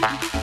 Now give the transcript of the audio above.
Bye.